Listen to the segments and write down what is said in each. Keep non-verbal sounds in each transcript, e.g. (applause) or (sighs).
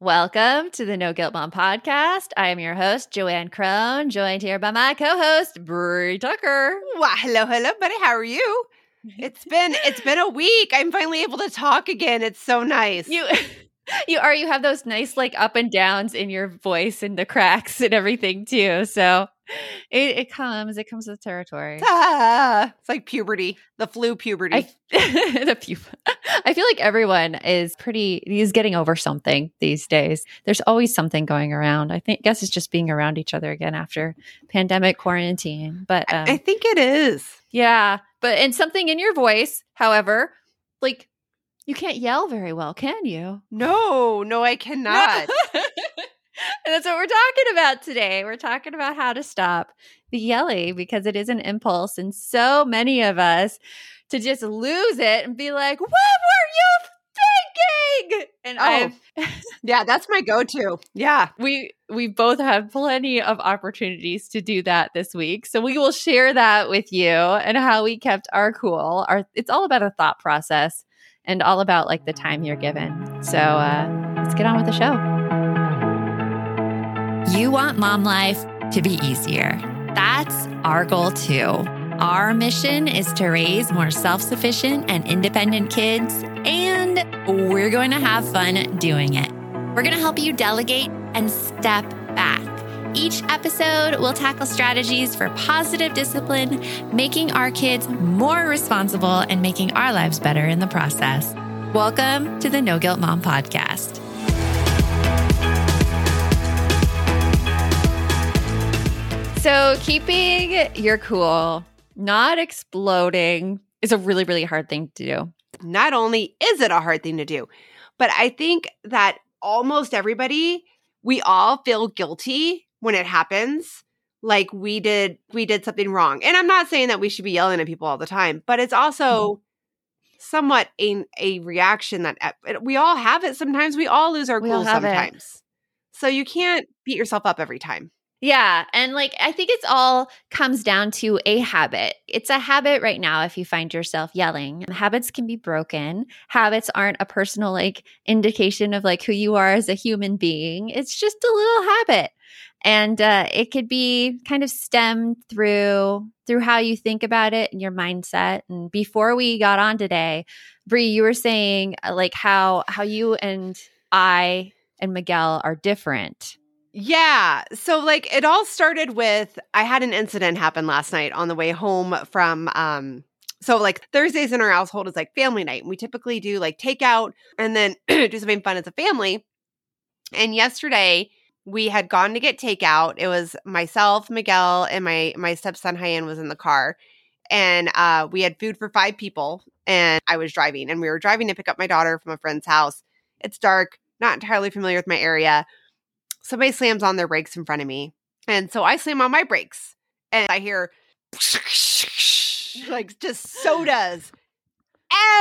Welcome to the No Guilt Mom podcast. I am your host, Joanne Crone, joined here by my co-host, Brie Tucker. Well, hello, hello, buddy. How are you? It's been it's been a week. I'm finally able to talk again. It's so nice. You (laughs) you are you have those nice like up and downs in your voice and the cracks and everything too. So it, it comes, it comes with territory. Ah, it's like puberty, the flu puberty. I, (laughs) the pu- I feel like everyone is pretty is getting over something these days. There's always something going around. I think guess it's just being around each other again after pandemic quarantine. But um, I think it is. Yeah, but and something in your voice, however, like you can't yell very well, can you? No, no, I cannot. (laughs) and that's what we're talking about today. We're talking about how to stop the yelling because it is an impulse. And so many of us to just lose it and be like, what were you thinking? And oh. I (laughs) Yeah, that's my go-to. Yeah. We we both have plenty of opportunities to do that this week. So we will share that with you and how we kept our cool. Our it's all about a thought process and all about like the time you're given. So uh, let's get on with the show. You want mom life to be easier. That's our goal too. Our mission is to raise more self sufficient and independent kids, and we're going to have fun doing it. We're going to help you delegate and step back each episode, we'll tackle strategies for positive discipline, making our kids more responsible, and making our lives better in the process. Welcome to the No Guilt Mom Podcast. So, keeping your cool, not exploding, is a really, really hard thing to do. Not only is it a hard thing to do, but I think that almost everybody, we all feel guilty when it happens like we did we did something wrong and i'm not saying that we should be yelling at people all the time but it's also mm-hmm. somewhat a, a reaction that uh, we all have it sometimes we all lose our we cool sometimes it. so you can't beat yourself up every time yeah. And like, I think it's all comes down to a habit. It's a habit right now if you find yourself yelling. Habits can be broken. Habits aren't a personal like indication of like who you are as a human being. It's just a little habit and uh, it could be kind of stemmed through through how you think about it and your mindset and before we got on today Brie you were saying uh, like how how you and I and Miguel are different yeah. So like it all started with I had an incident happen last night on the way home from um so like Thursdays in our household is like family night. And we typically do like takeout and then (clears throat) do something fun as a family. And yesterday we had gone to get takeout. It was myself, Miguel, and my my stepson Hyan was in the car. and uh, we had food for five people. And I was driving, and we were driving to pick up my daughter from a friend's house. It's dark, not entirely familiar with my area. Somebody slams on their brakes in front of me. And so I slam on my brakes, and I hear like just sodas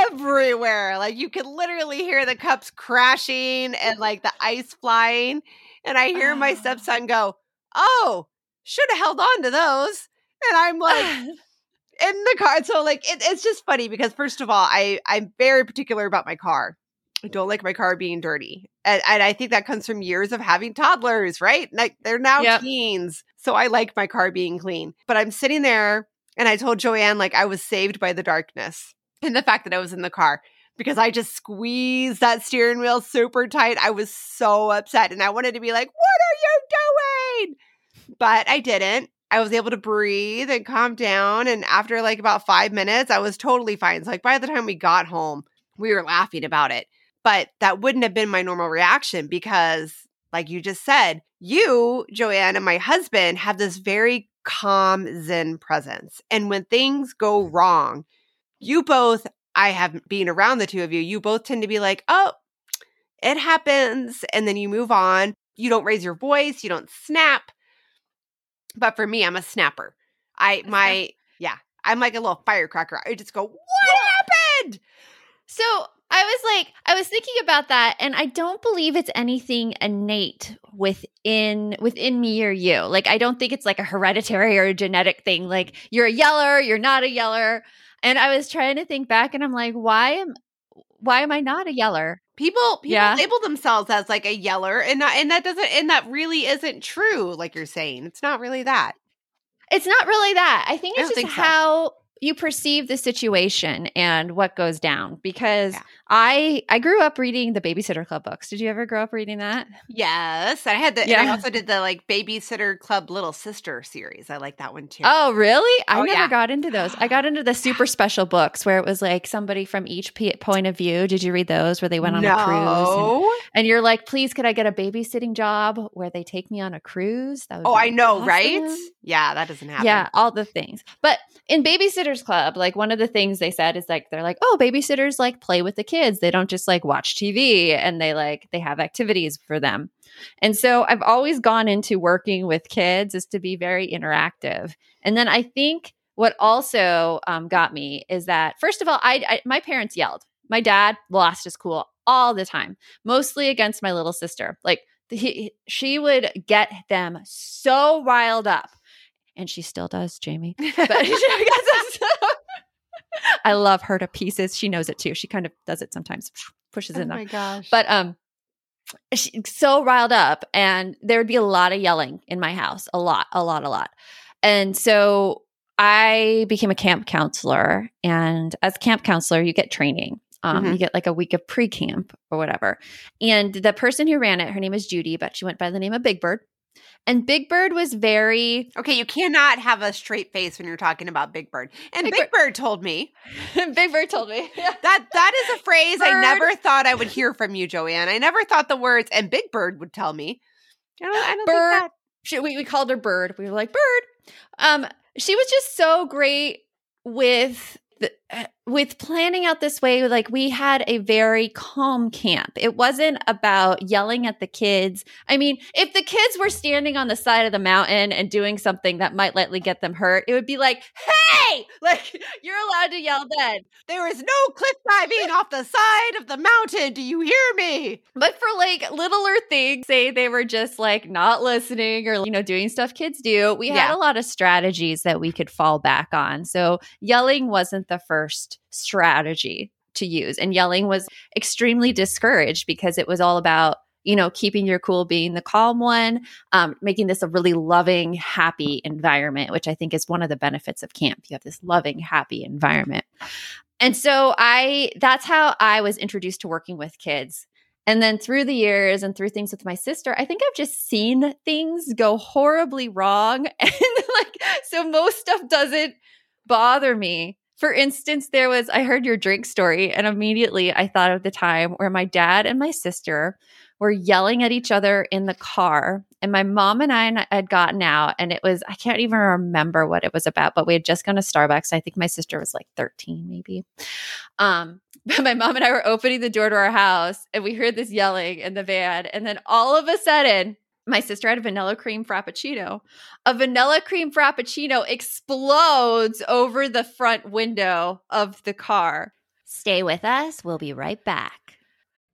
everywhere. Like you could literally hear the cups crashing and like the ice flying. And I hear my (sighs) stepson go, Oh, should have held on to those. And I'm like, (laughs) in the car. So like it, it's just funny because first of all, I I'm very particular about my car. I don't like my car being dirty, and, and I think that comes from years of having toddlers. Right, like they're now Yep. teens, so I like my car being clean. But I'm sitting there, and I told Joanne like I was saved by the darkness and the fact that I was in the car because I just squeezed that steering wheel super tight. I was so upset, and I wanted to be like, "What are you doing?" But I didn't. I was able to breathe and calm down. And after like about five minutes, I was totally fine. So, like, by the time we got home, we were laughing about it. But that wouldn't have been my normal reaction because, like you just said, you, Joanne, and my husband have this very calm Zen presence. And when things go mm-hmm. wrong, you both, I have been around the two of you, you both tend to be like, oh, it happens. And then you move on. You don't raise your voice, you don't snap. But for me, I'm a snapper. I my yeah, I'm like a little firecracker. I just go, "What happened?" So I was like, I was thinking about that, and I don't believe it's anything innate within within me or you. Like, I don't think it's like a hereditary or a genetic thing. Like, you're a yeller, you're not a yeller. And I was trying to think back, and I'm like, why am why am I not a yeller? People people Yeah. label themselves as like a yeller, and not, and that doesn't and that really isn't true. Like you're saying, it's not really that. It's not really that. I think it's don't just think so. how you perceive the situation and what goes down. Because Yeah. I I grew up reading the Babysitter Club books. Did you ever grow up reading that? Yes, I had the. And I also did the like babysitter club little sister series. I like that one too. Oh, really? I Oh, never yeah. got into those. I got into the (gasps) super special books where it was like somebody from each p- point of view. Did you read those where they went on a cruise? And, no. and you're like, please, could I get a babysitting job where they take me on a cruise? That would Oh, I know, right? Yeah, that doesn't happen. Yeah, all the things. But in Babysitters Club, like one of the things they said is like they're like, oh, babysitters like play with the kids. They don't just like watch TV and they like they have activities for them. And so I've always gone into working with kids is to be very interactive. And then I think what also um, got me is that first of all, I, I my parents yelled. My dad lost his cool all the time, mostly against my little sister. Like he, she would get them so riled up and she still does, Jamie. (laughs) But (laughs) she gets us- I love her to pieces. She knows it too. She kind of does it sometimes, pushes Oh it my on. gosh. But um, she, so riled up, and there would be a lot of yelling in my house, a lot, a lot, a lot. And so I became a camp counselor, and as camp counselor, you get training. Um, Mhm. You get like a week of pre camp or whatever. And the person who ran it, her name is Judy, but she went by the name of Big Bird. And Big Bird was very Okay, you cannot have a straight face when you're talking about Big Bird. And Big Big, Bird told me (laughs) Big Bird told me. (laughs) that that is a phrase I never thought I would hear from you, Joanne. I never thought the words and Big Bird would tell me. I don't, I don't Bird. think that. She, we, we called her Bird. We were like Bird. Um, she was just so great with the, Uh, with planning out this way. Like we had a very calm camp. It wasn't about yelling at the kids. I mean, if the kids were standing on the side of the mountain and doing something that might likely get them hurt, it would be like, "Hey!" (laughs) Like you're allowed to yell then. There is no cliff diving off the side of the mountain. Do you hear me? But for like littler things, say they were just like not listening or, you know, doing stuff kids do, we had a lot of strategies that we could fall back on. So yelling wasn't the first strategy to use. And yelling was extremely discouraged because it was all about, you know, keeping your cool, being the calm one, um, making this a really loving, happy environment, which I think is one of the benefits of camp. You have this loving, happy environment. And so I that's how I was introduced to working with kids. And then through the years and through things with my sister, I think I've just seen things go horribly wrong. (laughs) And like, so most stuff doesn't bother me. For instance, there was, I heard your drink story, and immediately I thought of the time where my dad and my sister were yelling at each other in the car. And my mom and I had gotten out, and it was, I can't even remember what it was about, but we had just gone to Starbucks. I think my sister was like 13, maybe. Um, (laughs) but my mom and I were opening the door to our house, and we heard this yelling in the van. And then all of a sudden, my sister had a vanilla cream frappuccino. A vanilla cream frappuccino explodes over the front window of the car. Stay with us. We'll be right back.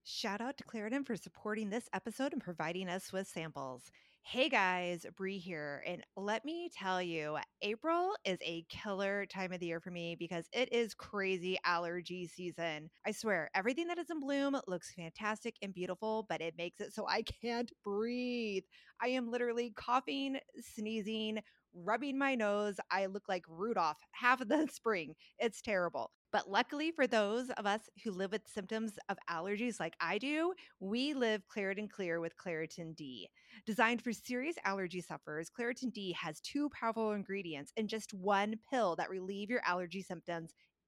Shout out to Claritin for supporting this episode and providing us with samples. Hey guys, Brie here. And let me tell you, April is a killer time of the year for me because it is crazy allergy season. I swear, everything that is in bloom looks fantastic and beautiful, but it makes it so I (laughs) can't breathe. I am literally coughing, sneezing, rubbing my nose. I look like Rudolph half of the (laughs) spring. It's terrible. But luckily for those of us who live with symptoms of allergies like I do, we live Claritin Clear with Claritin D. Designed for serious allergy sufferers, Claritin D has two powerful ingredients in just one pill that relieve your allergy symptoms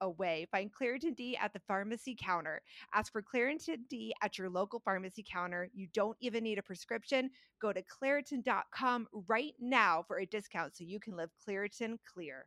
away. Find Claritin D at the pharmacy counter. Ask for Claritin D at your local pharmacy counter. You don't even need a prescription. Go to Claritin.com right now for a discount so you can live Claritin clear.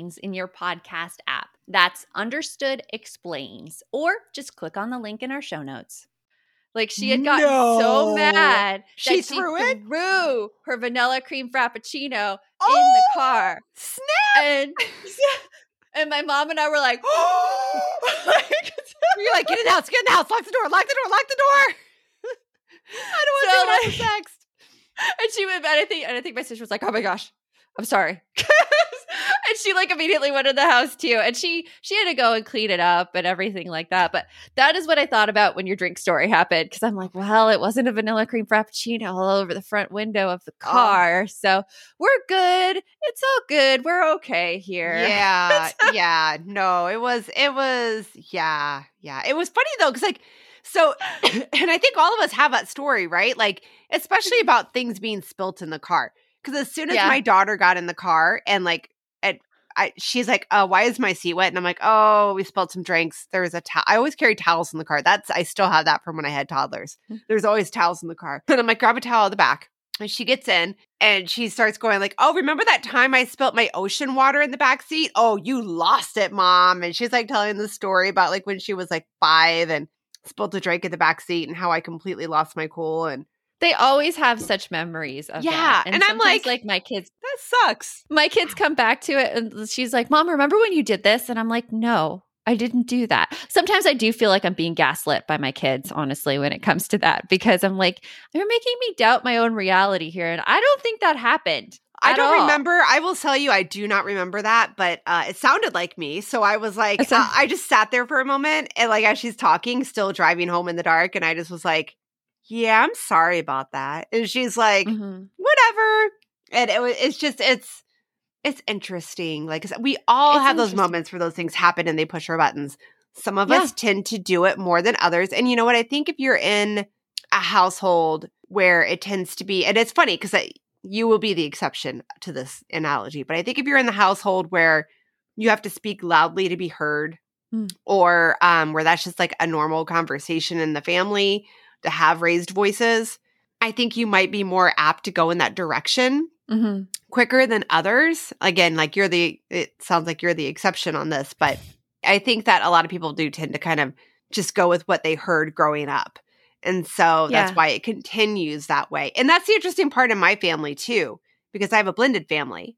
in your podcast app. That's Understood Explains, or just click on the link in our show notes. Like she had gotten no. so mad she threw she it? threw her vanilla cream frappuccino oh, in the oh, car. Snap! And (laughs) and my mom and I were like, (gasps) (gasps) You're like, get in the house, get in the house, lock the door, lock the door, lock the door. (laughs) I don't want so, to like, sex. (laughs) And she went, and I think, and I think my sister was like, "Oh my gosh, I'm sorry." She like immediately went in the house too and she she had to go and clean it up and everything like that but that is what i thought about when your drink story happened because i'm like well it wasn't a vanilla cream frappuccino all over the front window of the car oh. so we're good. It's all good. We're okay here. Yeah (laughs) yeah. No it was it was yeah yeah. It was funny though because like so (clears throat) and i think all of us have that story right? Like especially mm-hmm. about things being spilt in the car because as soon as yeah. my daughter got in the car and like I, she's like, "Oh, why is my seat wet?" And I'm like, "Oh, we spilled some drinks. There's a towel. I always carry towels in the car. That's I still have that from when I had toddlers. Hmm. There's always towels in the car." (laughs) And I'm like, "Grab a towel at the back." And she gets in and she starts going like, "Oh, remember that time I spilt my ocean water in the back seat? Oh, you lost it, mom." And she's like telling the story about like when she was like 5 and spilled a drink in the back seat and how I completely lost my cool and they always have such memories of yeah, that. And, and I'm like, like my kids, that sucks. My kids come back to it, and she's like, "Mom, remember when you did this?" And I'm like, "No, I didn't do that." Sometimes I do feel like I'm being gaslit by my kids, honestly, when it comes to that, because I'm like, they're making me doubt my own reality here, and I don't think that happened. I don't all. remember. I will tell you, I do not remember that, but uh, it sounded like me. So I was like, It sound- uh, I just sat there for a moment, and like as she's talking, still driving home in the dark, and I just was like, "Yeah, I'm sorry about that." And she's like, Mhm. "Whatever." And it it's just, it's, it's interesting. Like we all It's have those moments where those things happen and they push our buttons. Some of Yeah. us tend to do it more than others, and you know what? I think if you're in a household where it tends to be, and it's funny because you will be the exception to this analogy, but I think if you're in the household where you have to speak loudly to be heard, Mm. or um, where that's just like a normal conversation in the family to have raised voices, I think you might be more apt to go in that direction Mhm. quicker than others. Again, like you're the, it sounds like you're the exception on this, but I think that a lot of people do tend to kind of just go with what they heard growing up. And so that's why it continues that way. And that's the interesting part in my family too, because I have a blended family,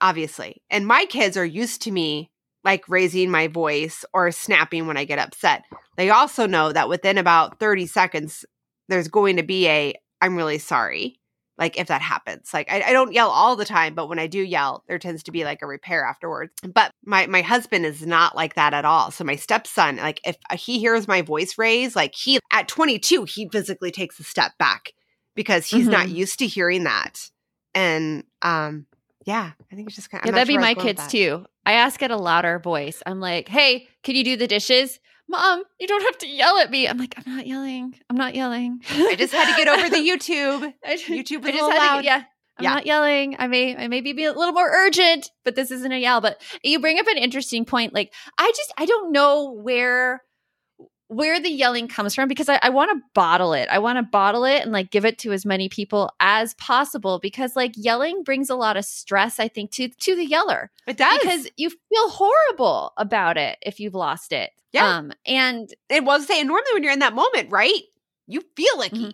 obviously. And my kids are used to me like raising my voice or snapping when I get upset. They also know that within about 30 seconds, there's going to be a, I'm really sorry. Like if that happens, like I, I don't yell all the time, but when I do yell, there tends to be like a repair afterwards. But my my husband is not like that at all. So my stepson, like if he hears my voice raise, like he at 22, he physically takes a step back because he's not Mhm. used to hearing that. And um, yeah, I think it's just kind of Yeah, that'd be my kids too. I ask at a louder voice. I'm like, "Hey, can you do the dishes?" Mom, you don't have to yell at me. I'm like, I'm not yelling. I'm not yelling. I just had to get over the (laughs) YouTube. I, YouTube was I just had loud. to, yeah. I'm Yeah. not yelling. I may, I maybe be a little more urgent, but this isn't a yell. But you bring up an interesting point. Like, I just, I don't know where, where the yelling comes from because I, I want to bottle it. I want to bottle it and like give it to as many people as possible because like yelling brings a lot of stress. I think to to the yeller It does. because you feel horrible about it if you've lost it. Yeah. Um, and it was saying normally when you're in that moment, right? You feel icky. Mhm.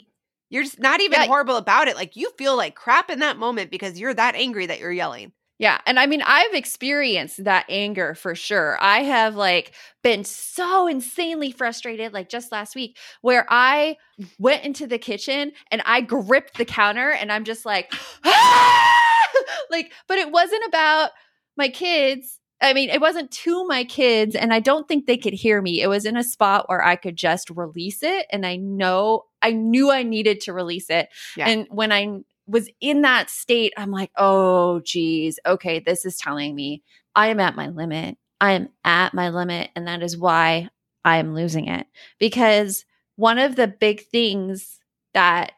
You're just not even Yeah. horrible about it. Like you feel like crap in that moment because you're that angry that you're yelling. Yeah. And I mean, I've experienced that anger for sure. I have like been so insanely frustrated, like just last week, where I mm. went into the kitchen and I gripped the counter and I'm just like, ah! (laughs) like, but it wasn't about my kids. I mean, it wasn't to my kids, and I don't think they could hear me. It was in a spot where I could just release it. And I know I knew I needed to release it. Yeah. And when I was in that state, I'm like, oh, geez, okay, this is telling me I am at my limit. I am at my limit. And that is why I am losing it. Because one of the big things that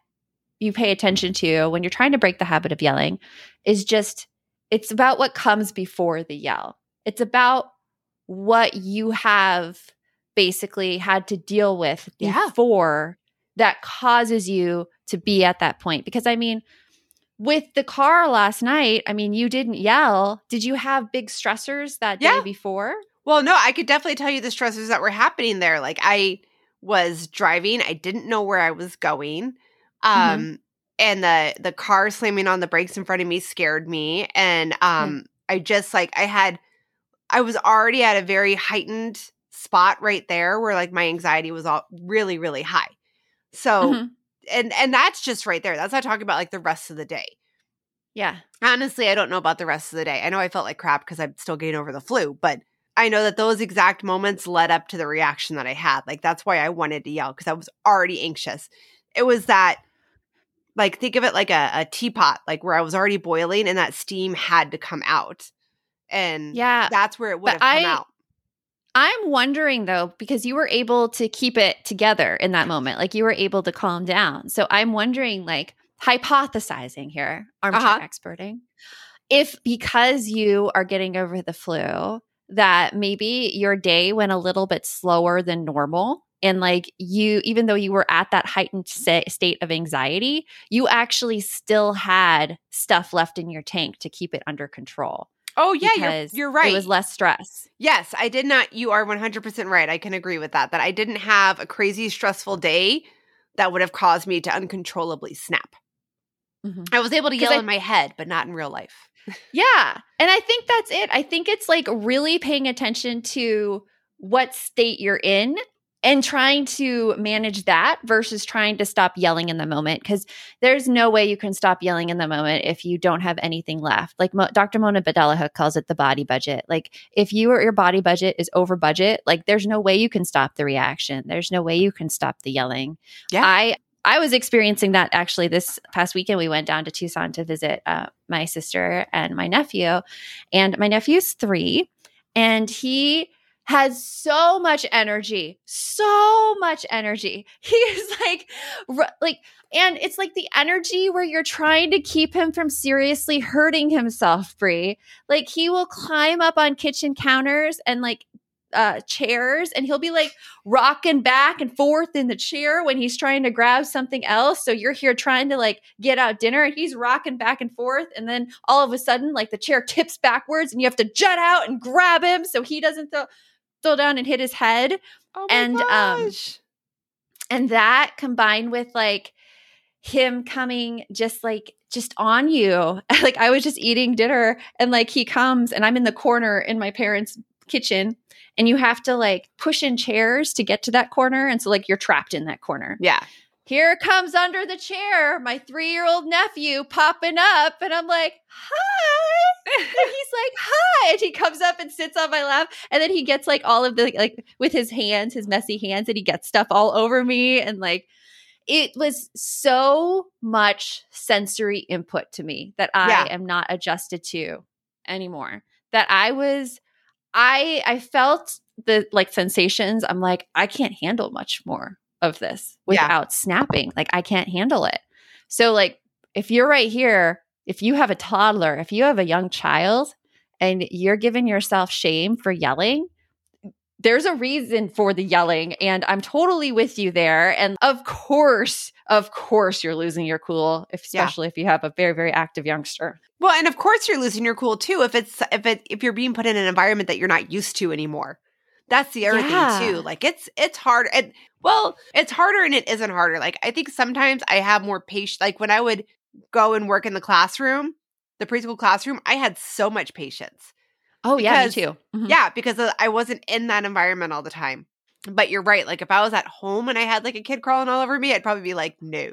you pay attention to when you're trying to break the habit of yelling is just it's about what comes before the yell. It's about what you have basically had to deal with Yeah. before that causes you to be at that point. Because I mean, with the car last night, I mean, you didn't yell. Did you have big stressors that Yeah. day before? Well, no, I could definitely tell you the stressors that were happening there. Like I was driving, I didn't know where I was going. Um and the the car slamming on the brakes in front of me scared me and um I just like I had I was already at a very heightened spot right there where like my anxiety was all really really high. So Mhm. And and that's just right there. That's not talking about like the rest of the day. Yeah. Honestly, I don't know about the rest of the day. I know I felt like crap because I'm still getting over the flu, but I know that those exact moments led up to the reaction that I had. Like that's why I wanted to yell because I was already anxious. It was that like think of it like a, a teapot, like where I was already boiling and that steam had to come out. And Yeah. that's where it would have come I- out. I'm wondering though, because you were able to keep it together in that moment, like you were able to calm down. So I'm wondering, like, hypothesizing here, armchair Uh-huh. experting, if because you are getting over the flu, that maybe your day went a little bit slower than normal. And like you, even though you were at that heightened state of anxiety, you actually still had stuff left in your tank to keep it under control. Oh yeah, you're, you're right. It was less stress. Yes, I did not. You are 100% right. I can agree with that. That I didn't have a crazy stressful day that would have caused me to uncontrollably snap. Mhm. I was able to yell I- in my head, but not in real life. (laughs) Yeah. And I think that's it. I think it's like really paying attention to what state you're in and trying to manage that versus trying to stop yelling in the moment because there's no way you can stop yelling in the moment if you don't have anything left like Mo- dr mona Delahooke calls it the body budget like if you or your body budget is over budget like there's no way you can stop the reaction there's no way you can stop the yelling Yeah. i I was experiencing that actually this past weekend. We went down to Tucson to visit uh, my sister and my nephew. And my nephew's three, and he has so much energy, so much energy. (laughs) He is like, like, and it's like the energy where you're trying to keep him from seriously hurting himself, Brie. Like he will climb up on kitchen counters and like uh, chairs and he'll be like rocking back and forth in the chair when he's trying to grab something else. So you're here trying to like get out dinner and he's rocking back and forth. And then all of a sudden, like the chair tips backwards and you have to jut out and grab him so he doesn't th- throw down and hit his head. Oh And, um. And that combined with like him coming just like just on you. (laughs) like I was just eating dinner and like he comes and I'm in the corner in my parents' kitchen and you have to like push in chairs to get to that corner and so like you're trapped in that corner. yeah. Here comes under the chair my 3-year-old nephew popping up and I'm like, "Hi." (laughs) and he's like, "Hi." And he comes up and sits on my lap and then he gets like all of the like, like with his hands, his messy hands and he gets stuff all over me and like it was so much sensory input to me that I Yeah. am not adjusted to anymore. That I was I I felt the like sensations. I'm like, I can't handle much more of this Yeah. without snapping. Like I can't handle it. So like if you're right here, if you have a toddler, if you have a young child and you're giving yourself shame for yelling, there's a reason for the yelling and i'm totally with you there and of course of course you're losing your cool if, Yeah. especially if you have a very very active youngster Well, and of course you're losing your cool too if it's if it if you're being put in an environment that you're not used to anymore. That's the other Yeah. thing too. Like it's it's hard and well, it's harder and it isn't harder. Like I think sometimes I have more patience. Like when I would go and work in the classroom, the preschool classroom, I had so much patience. oh yeah me Because- too Mhm. Yeah, because I wasn't in that environment all the time. But you're right. Like if I was at home and I had like a kid crawling all over me, I'd probably be like, no.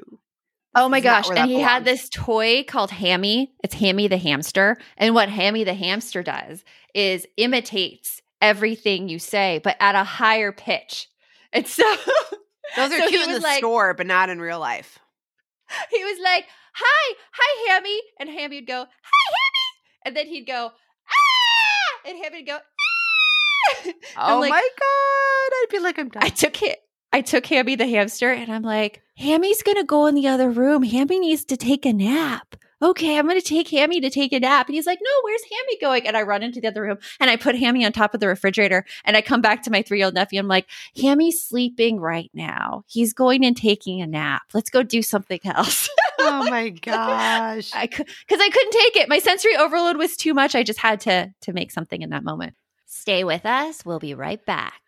Oh my This is not gosh. And he had this toy called Hammy. It's Hammy the hamster. And what Hammy the hamster does is imitates everything you say, but at a higher pitch. And so (laughs) Those are so cute in the like- store, but not in real life. he was like, Hi, hi, Hammy. And Hammy would go, Hi, Hammy. And then he'd go, Ah! And Hammy would go, Ah! (laughs) Oh like- my god! I'd be like, I'm done. I took it. I took Hammy the hamster and I'm like, Hammy's gonna go in the other room. Hammy needs to take a nap. Okay, I'm gonna take Hammy to take a nap. And he's like, No, where's Hammy going? And I run into the other room and I put Hammy on top of the refrigerator and I come back to my three year old nephew. I'm like, Hammy's sleeping right now. He's going and taking a nap. Let's go do something else. oh my (laughs) gosh! I could because I couldn't take it. My sensory overload was too much. I just had to to make something in that moment. Stay with us. We'll be right back.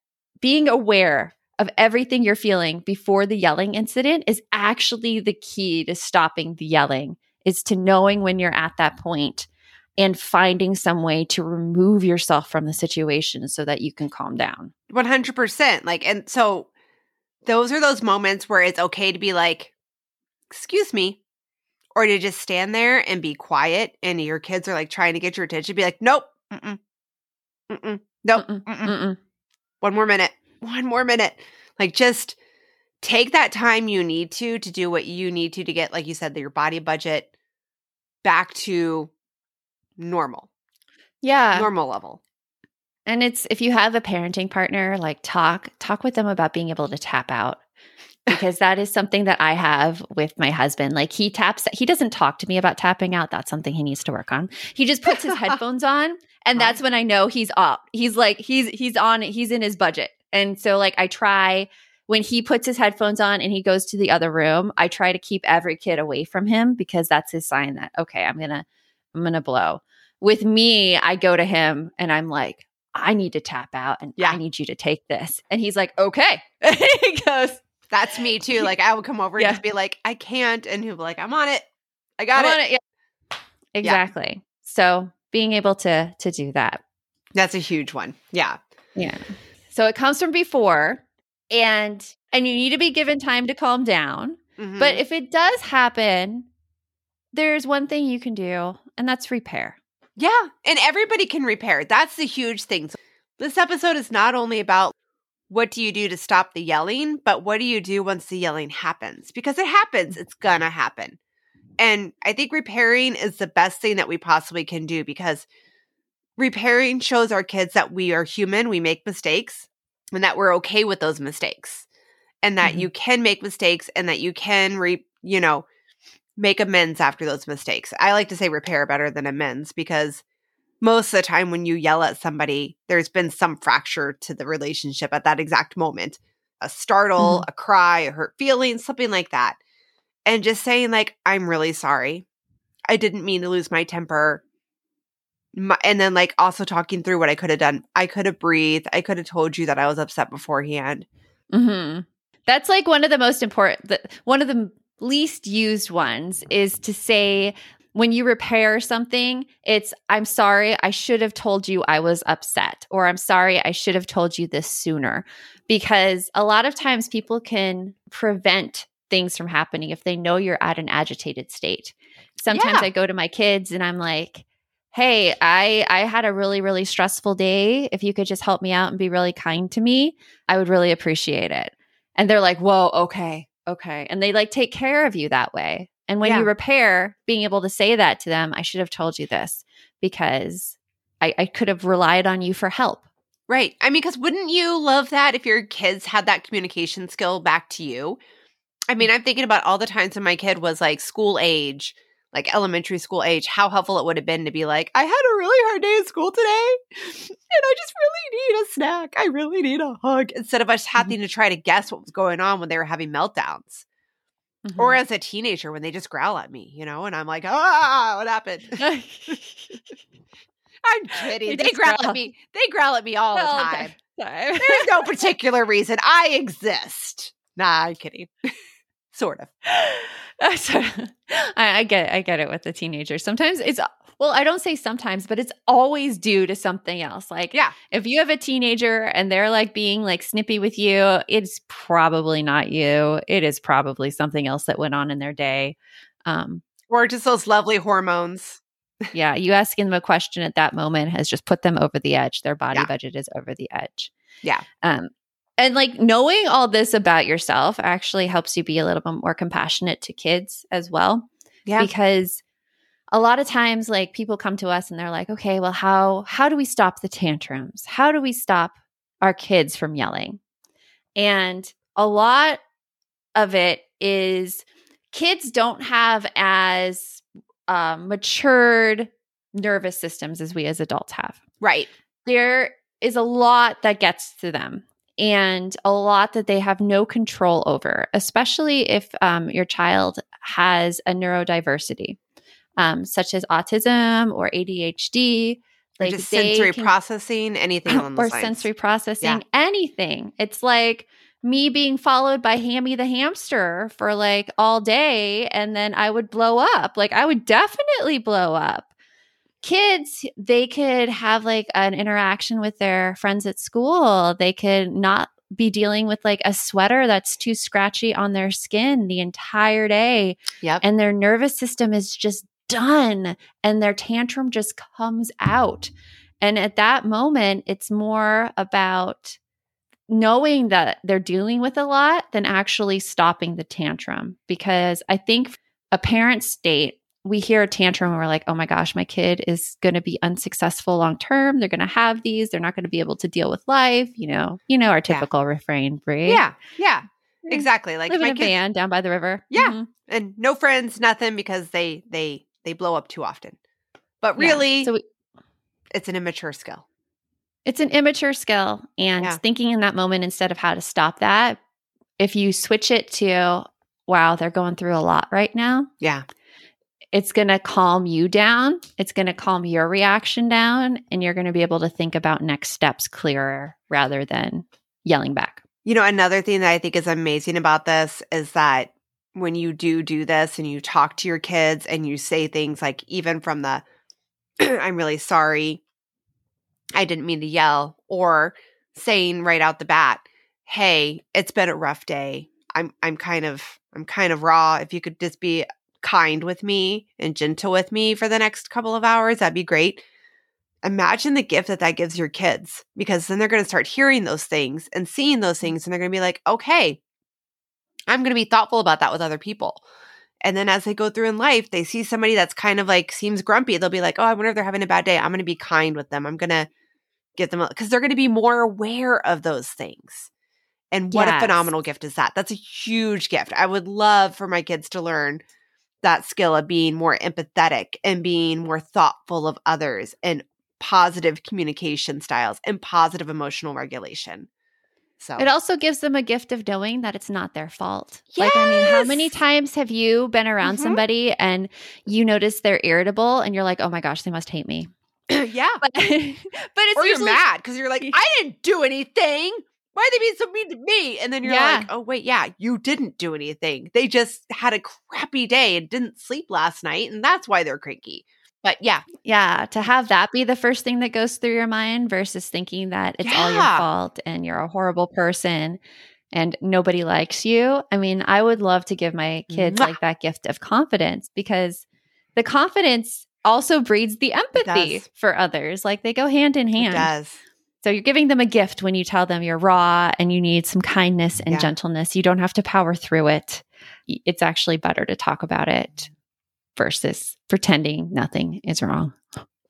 being aware of everything you're feeling before the yelling incident is actually the key to stopping the yelling is to knowing when you're at that point and finding some way to remove yourself from the situation so that you can calm down. 100%. Like, and so those are those moments where it's okay to be like, excuse me, or to just stand there and be quiet and your kids are like trying to get your attention, be like, nope, mm-mm, mm-mm, nope, Mm-mm, mm-mm. One more minute, (laughs) one more minute. Like, just take that time you need to to do what you need to to get, like you said, your body budget back to normal, Yeah. normal level. And it's if you have a parenting partner, like talk talk with them about being able to tap out. (laughs) Because that is something that I have with my husband. Like he taps he doesn't talk to me about tapping out. That's something he needs to work on. He just puts his (laughs) headphones on and that's when I know he's up. He's like he's he's on he's in his budget. And so like I try when he puts his headphones on and he goes to the other room, I try to keep every kid away from him because that's his sign that okay, I'm going to I'm going to blow. With me, I go to him and I'm like, I need to tap out and Yeah. I need you to take this. And he's like, okay. (laughs) he goes, That's me too. Like, I would come over and Yeah. just be like, I can't. And he'll be like, I'm on it. I got I'm it. on it. Yeah. Exactly. So being able to to do that. That's a huge one. Yeah. Yeah. So it comes from before and and you need to be given time to calm down. Mhm. But if it does happen, there's one thing you can do, and that's repair. Yeah, and everybody can repair. That's the huge thing. So this episode is not only about what do you do to stop the yelling, but what do you do once the yelling happens? Because it happens, it's gonna happen. And I think repairing is the best thing that we possibly can do because repairing shows our kids that we are human, we make mistakes, and that we're okay with those mistakes. And that Mhm. you can make mistakes and that you can re, you know, make amends after those mistakes. I like to say repair better than amends because most of the time when you yell at somebody, there's been some fracture to the relationship at that exact moment. A startle, a cry, a hurt feeling, something like that. And just saying like I'm really sorry. I didn't mean to lose my temper. My, and then like also talking through what I could have done. I could have breathed. I could have told you that I was upset beforehand. hmm That's like one of the most important, the, one of the least used ones is to say when you repair something, it's, I'm sorry, I should have told you I was upset, or I'm sorry, I should have told you this sooner. Because a lot of times people can prevent things from happening if they know you're at an agitated state. Sometimes Yeah. I go to my kids and I'm like, hey i i had a really really stressful day if you could just help me out and be really kind to me i would really appreciate it and they're like whoa okay okay and they like take care of you that way and when Yeah. you repair being able to say that to them i should have told you this because i i could have relied on you for help Right. I mean, because wouldn't you love that if your kids had that communication skill back to you? I mean, I'm thinking about all the times when my kid was like school age, like elementary school age, how helpful it would have been to be like, I had a really hard day at school today, and I just really need a snack. I really need a hug. Instead of us having to try to guess what was going on when they were having meltdowns. Or as a teenager when they just growl at me, you know, and I'm like, ah, what happened? (laughs) I'm kidding. They They, growl growl. at me. They growl at me all the All the time. time. There's no (laughs) particular reason. I exist. Nah, I'm kidding. Sort of. (laughs) I, I get it. I get it with the teenagers. Sometimes it's well, I don't say sometimes, but it's always due to something else. Like Yeah. if you have a teenager and they're like being like snippy with you, it's probably not you. It is probably something else that went on in their day. Um, Or just those lovely hormones. yeah, you asking them a question at that moment has just put them over the edge. Their body Yeah. budget is over the edge. Yeah. Um, and like knowing all this about yourself actually helps you be a little bit more compassionate to kids as well. Yeah. Because a lot of times like people come to us and they're like, okay, well, how how do we stop the tantrums? How do we stop our kids from yelling? And a lot of it is kids don't have as um, matured nervous systems as we as adults have. Right. There is a lot that gets to them and a lot that they have no control over, especially if um, your child has a neurodiversity, um, such as autism or ADHD. Or Like just sensory can- processing, anything (clears throat) or sensory processing, anything. It's like me being followed by Hammy the hamster for like all day, and then I would blow up. Like I would definitely blow up. Kids, they could have like an interaction with their friends at school. They could not be dealing with like a sweater that's too scratchy on their skin the entire day Yep. and their nervous system is just done and their tantrum just comes out. And at that moment, it's more about knowing that they're dealing with a lot than actually stopping the tantrum. Because I think a parent state, we hear a tantrum and we're like, oh my gosh, my kid is going to be unsuccessful long term. They're going to have these. They're not going to be able to deal with life. You know, you know, our typical refrain, Brie. yeah. Yeah. Yeah. Exactly. Like Live in my a kids van down by the river. Yeah. Mhm. and no friends, nothing because they they they blow up too often. But Yeah. really, So we, it's an immature skill. it's an immature skill and Yeah. thinking in that moment instead of how to stop that if you switch it to wow they're going through a lot right now Yeah. It's going to calm you down it's going to calm your reaction down and you're going to be able to think about next steps clearer rather than yelling back You know, another thing that I think is amazing about this is that when you do do this and you talk to your kids and you say things like, even from the, (clears throat) I'm really sorry, I didn't mean to yell, or saying right out the bat, hey, it's been a rough day. I'm, I'm kind of, I'm kind of raw. If you could just be kind with me and gentle with me for the next couple of hours, that'd be great. Imagine the gift that that gives your kids because then they're going to start hearing those things and seeing those mm. things and they're going to be like okay i'm going to be thoughtful about that with other people. And then as they go through in life they see somebody that's kind of like seems grumpy they'll be like oh i wonder if they're having a bad day i'm going to be kind with them i'm going to give them because they're going to be more aware of those things. And what a phenomenal gift is that that's a huge gift i would love for my kids to learn that skill of being more empathetic and being more thoughtful of others and positive communication styles and positive emotional regulation. So it also gives them a gift of knowing that it's not their fault like i mean how many times have you been around Mhm. somebody and you notice they're irritable and you're like oh my gosh they must hate me (clears throat) yeah. but, (laughs) but it's Or you're usually mad because you're like, I didn't do anything. Why are they being so mean to me? And then you're Yeah. like, oh, wait, yeah, you didn't do anything. They just had a crappy day and didn't sleep last night. And that's why they're cranky. But yeah, Yeah, to have that be the first thing that goes through your mind versus thinking that it's all your fault and you're a horrible person and nobody likes you. I mean, I would love to give my kids Mwah. like that gift of confidence because the confidence also breeds the empathy for others. Like they go hand in it hand. does. So you're giving them a gift when you tell them you're raw and you need some kindness and Yeah. gentleness. You don't have to power through it. It's actually better to talk about it versus pretending nothing is wrong.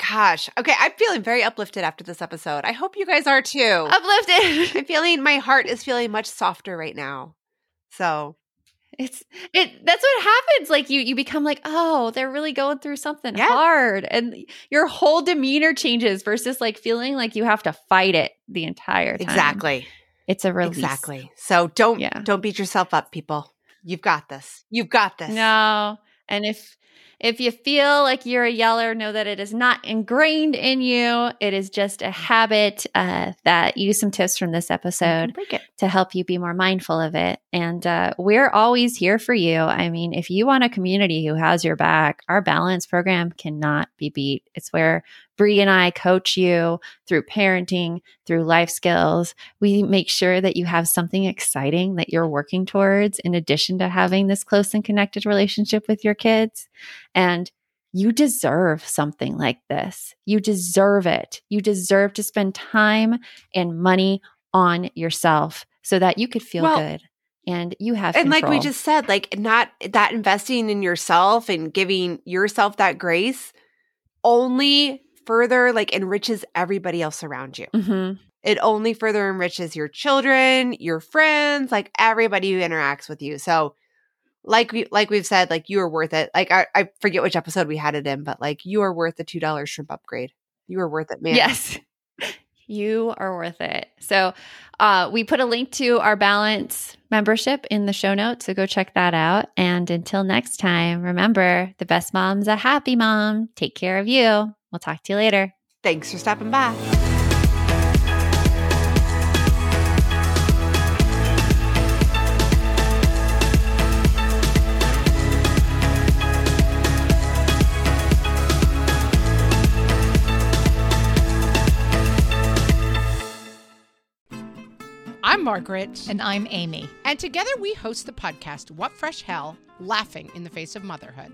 Gosh. Okay. I'm feeling very uplifted after this episode. I hope you guys are too. Uplifted. (laughs) I'm feeling, my heart is feeling much softer right now. So it's it that's what happens. Like you you become like, "Oh, they're really going through something Yeah. hard." And your whole demeanor changes versus like feeling like you have to fight it the entire time. exactly. It's a release. Exactly. So don't Yeah. don't beat yourself up, people. You've got this. You've got this. No. And if if you feel like you're a yeller, know that it is not ingrained in you. It is just a habit uh, that use some tips from this episode to help you be more mindful of it. And uh, we're always here for you. I mean, if you want a community who has your back, our balance program cannot be beat. It's where Brie and I coach you through parenting, through life skills. We make sure that you have something exciting that you're working towards in addition to having this close and connected relationship with your kids. And you deserve something like this. You deserve it. You deserve to spend time and money on yourself so that you could feel Well, good and you have And like we just said, like not that investing in yourself and giving yourself that grace only further like enriches everybody else around you. Mhm. It only further enriches your children, your friends, like everybody who interacts with you. So like we like we've said, like you are worth it. Like I, I forget which episode we had it in, but like you are worth the two dollar shrimp upgrade. You are worth it, man. Yes. (laughs) You are worth it. So, uh, we put a link to our balance membership in the show notes. So, go check that out. And until next time, remember the best mom's a happy mom. Take care of you. We'll talk to you later. Thanks for stopping by. I'm Margaret. And I'm Amy. And together we host the podcast, What Fresh Hell Laughing in the Face of Motherhood.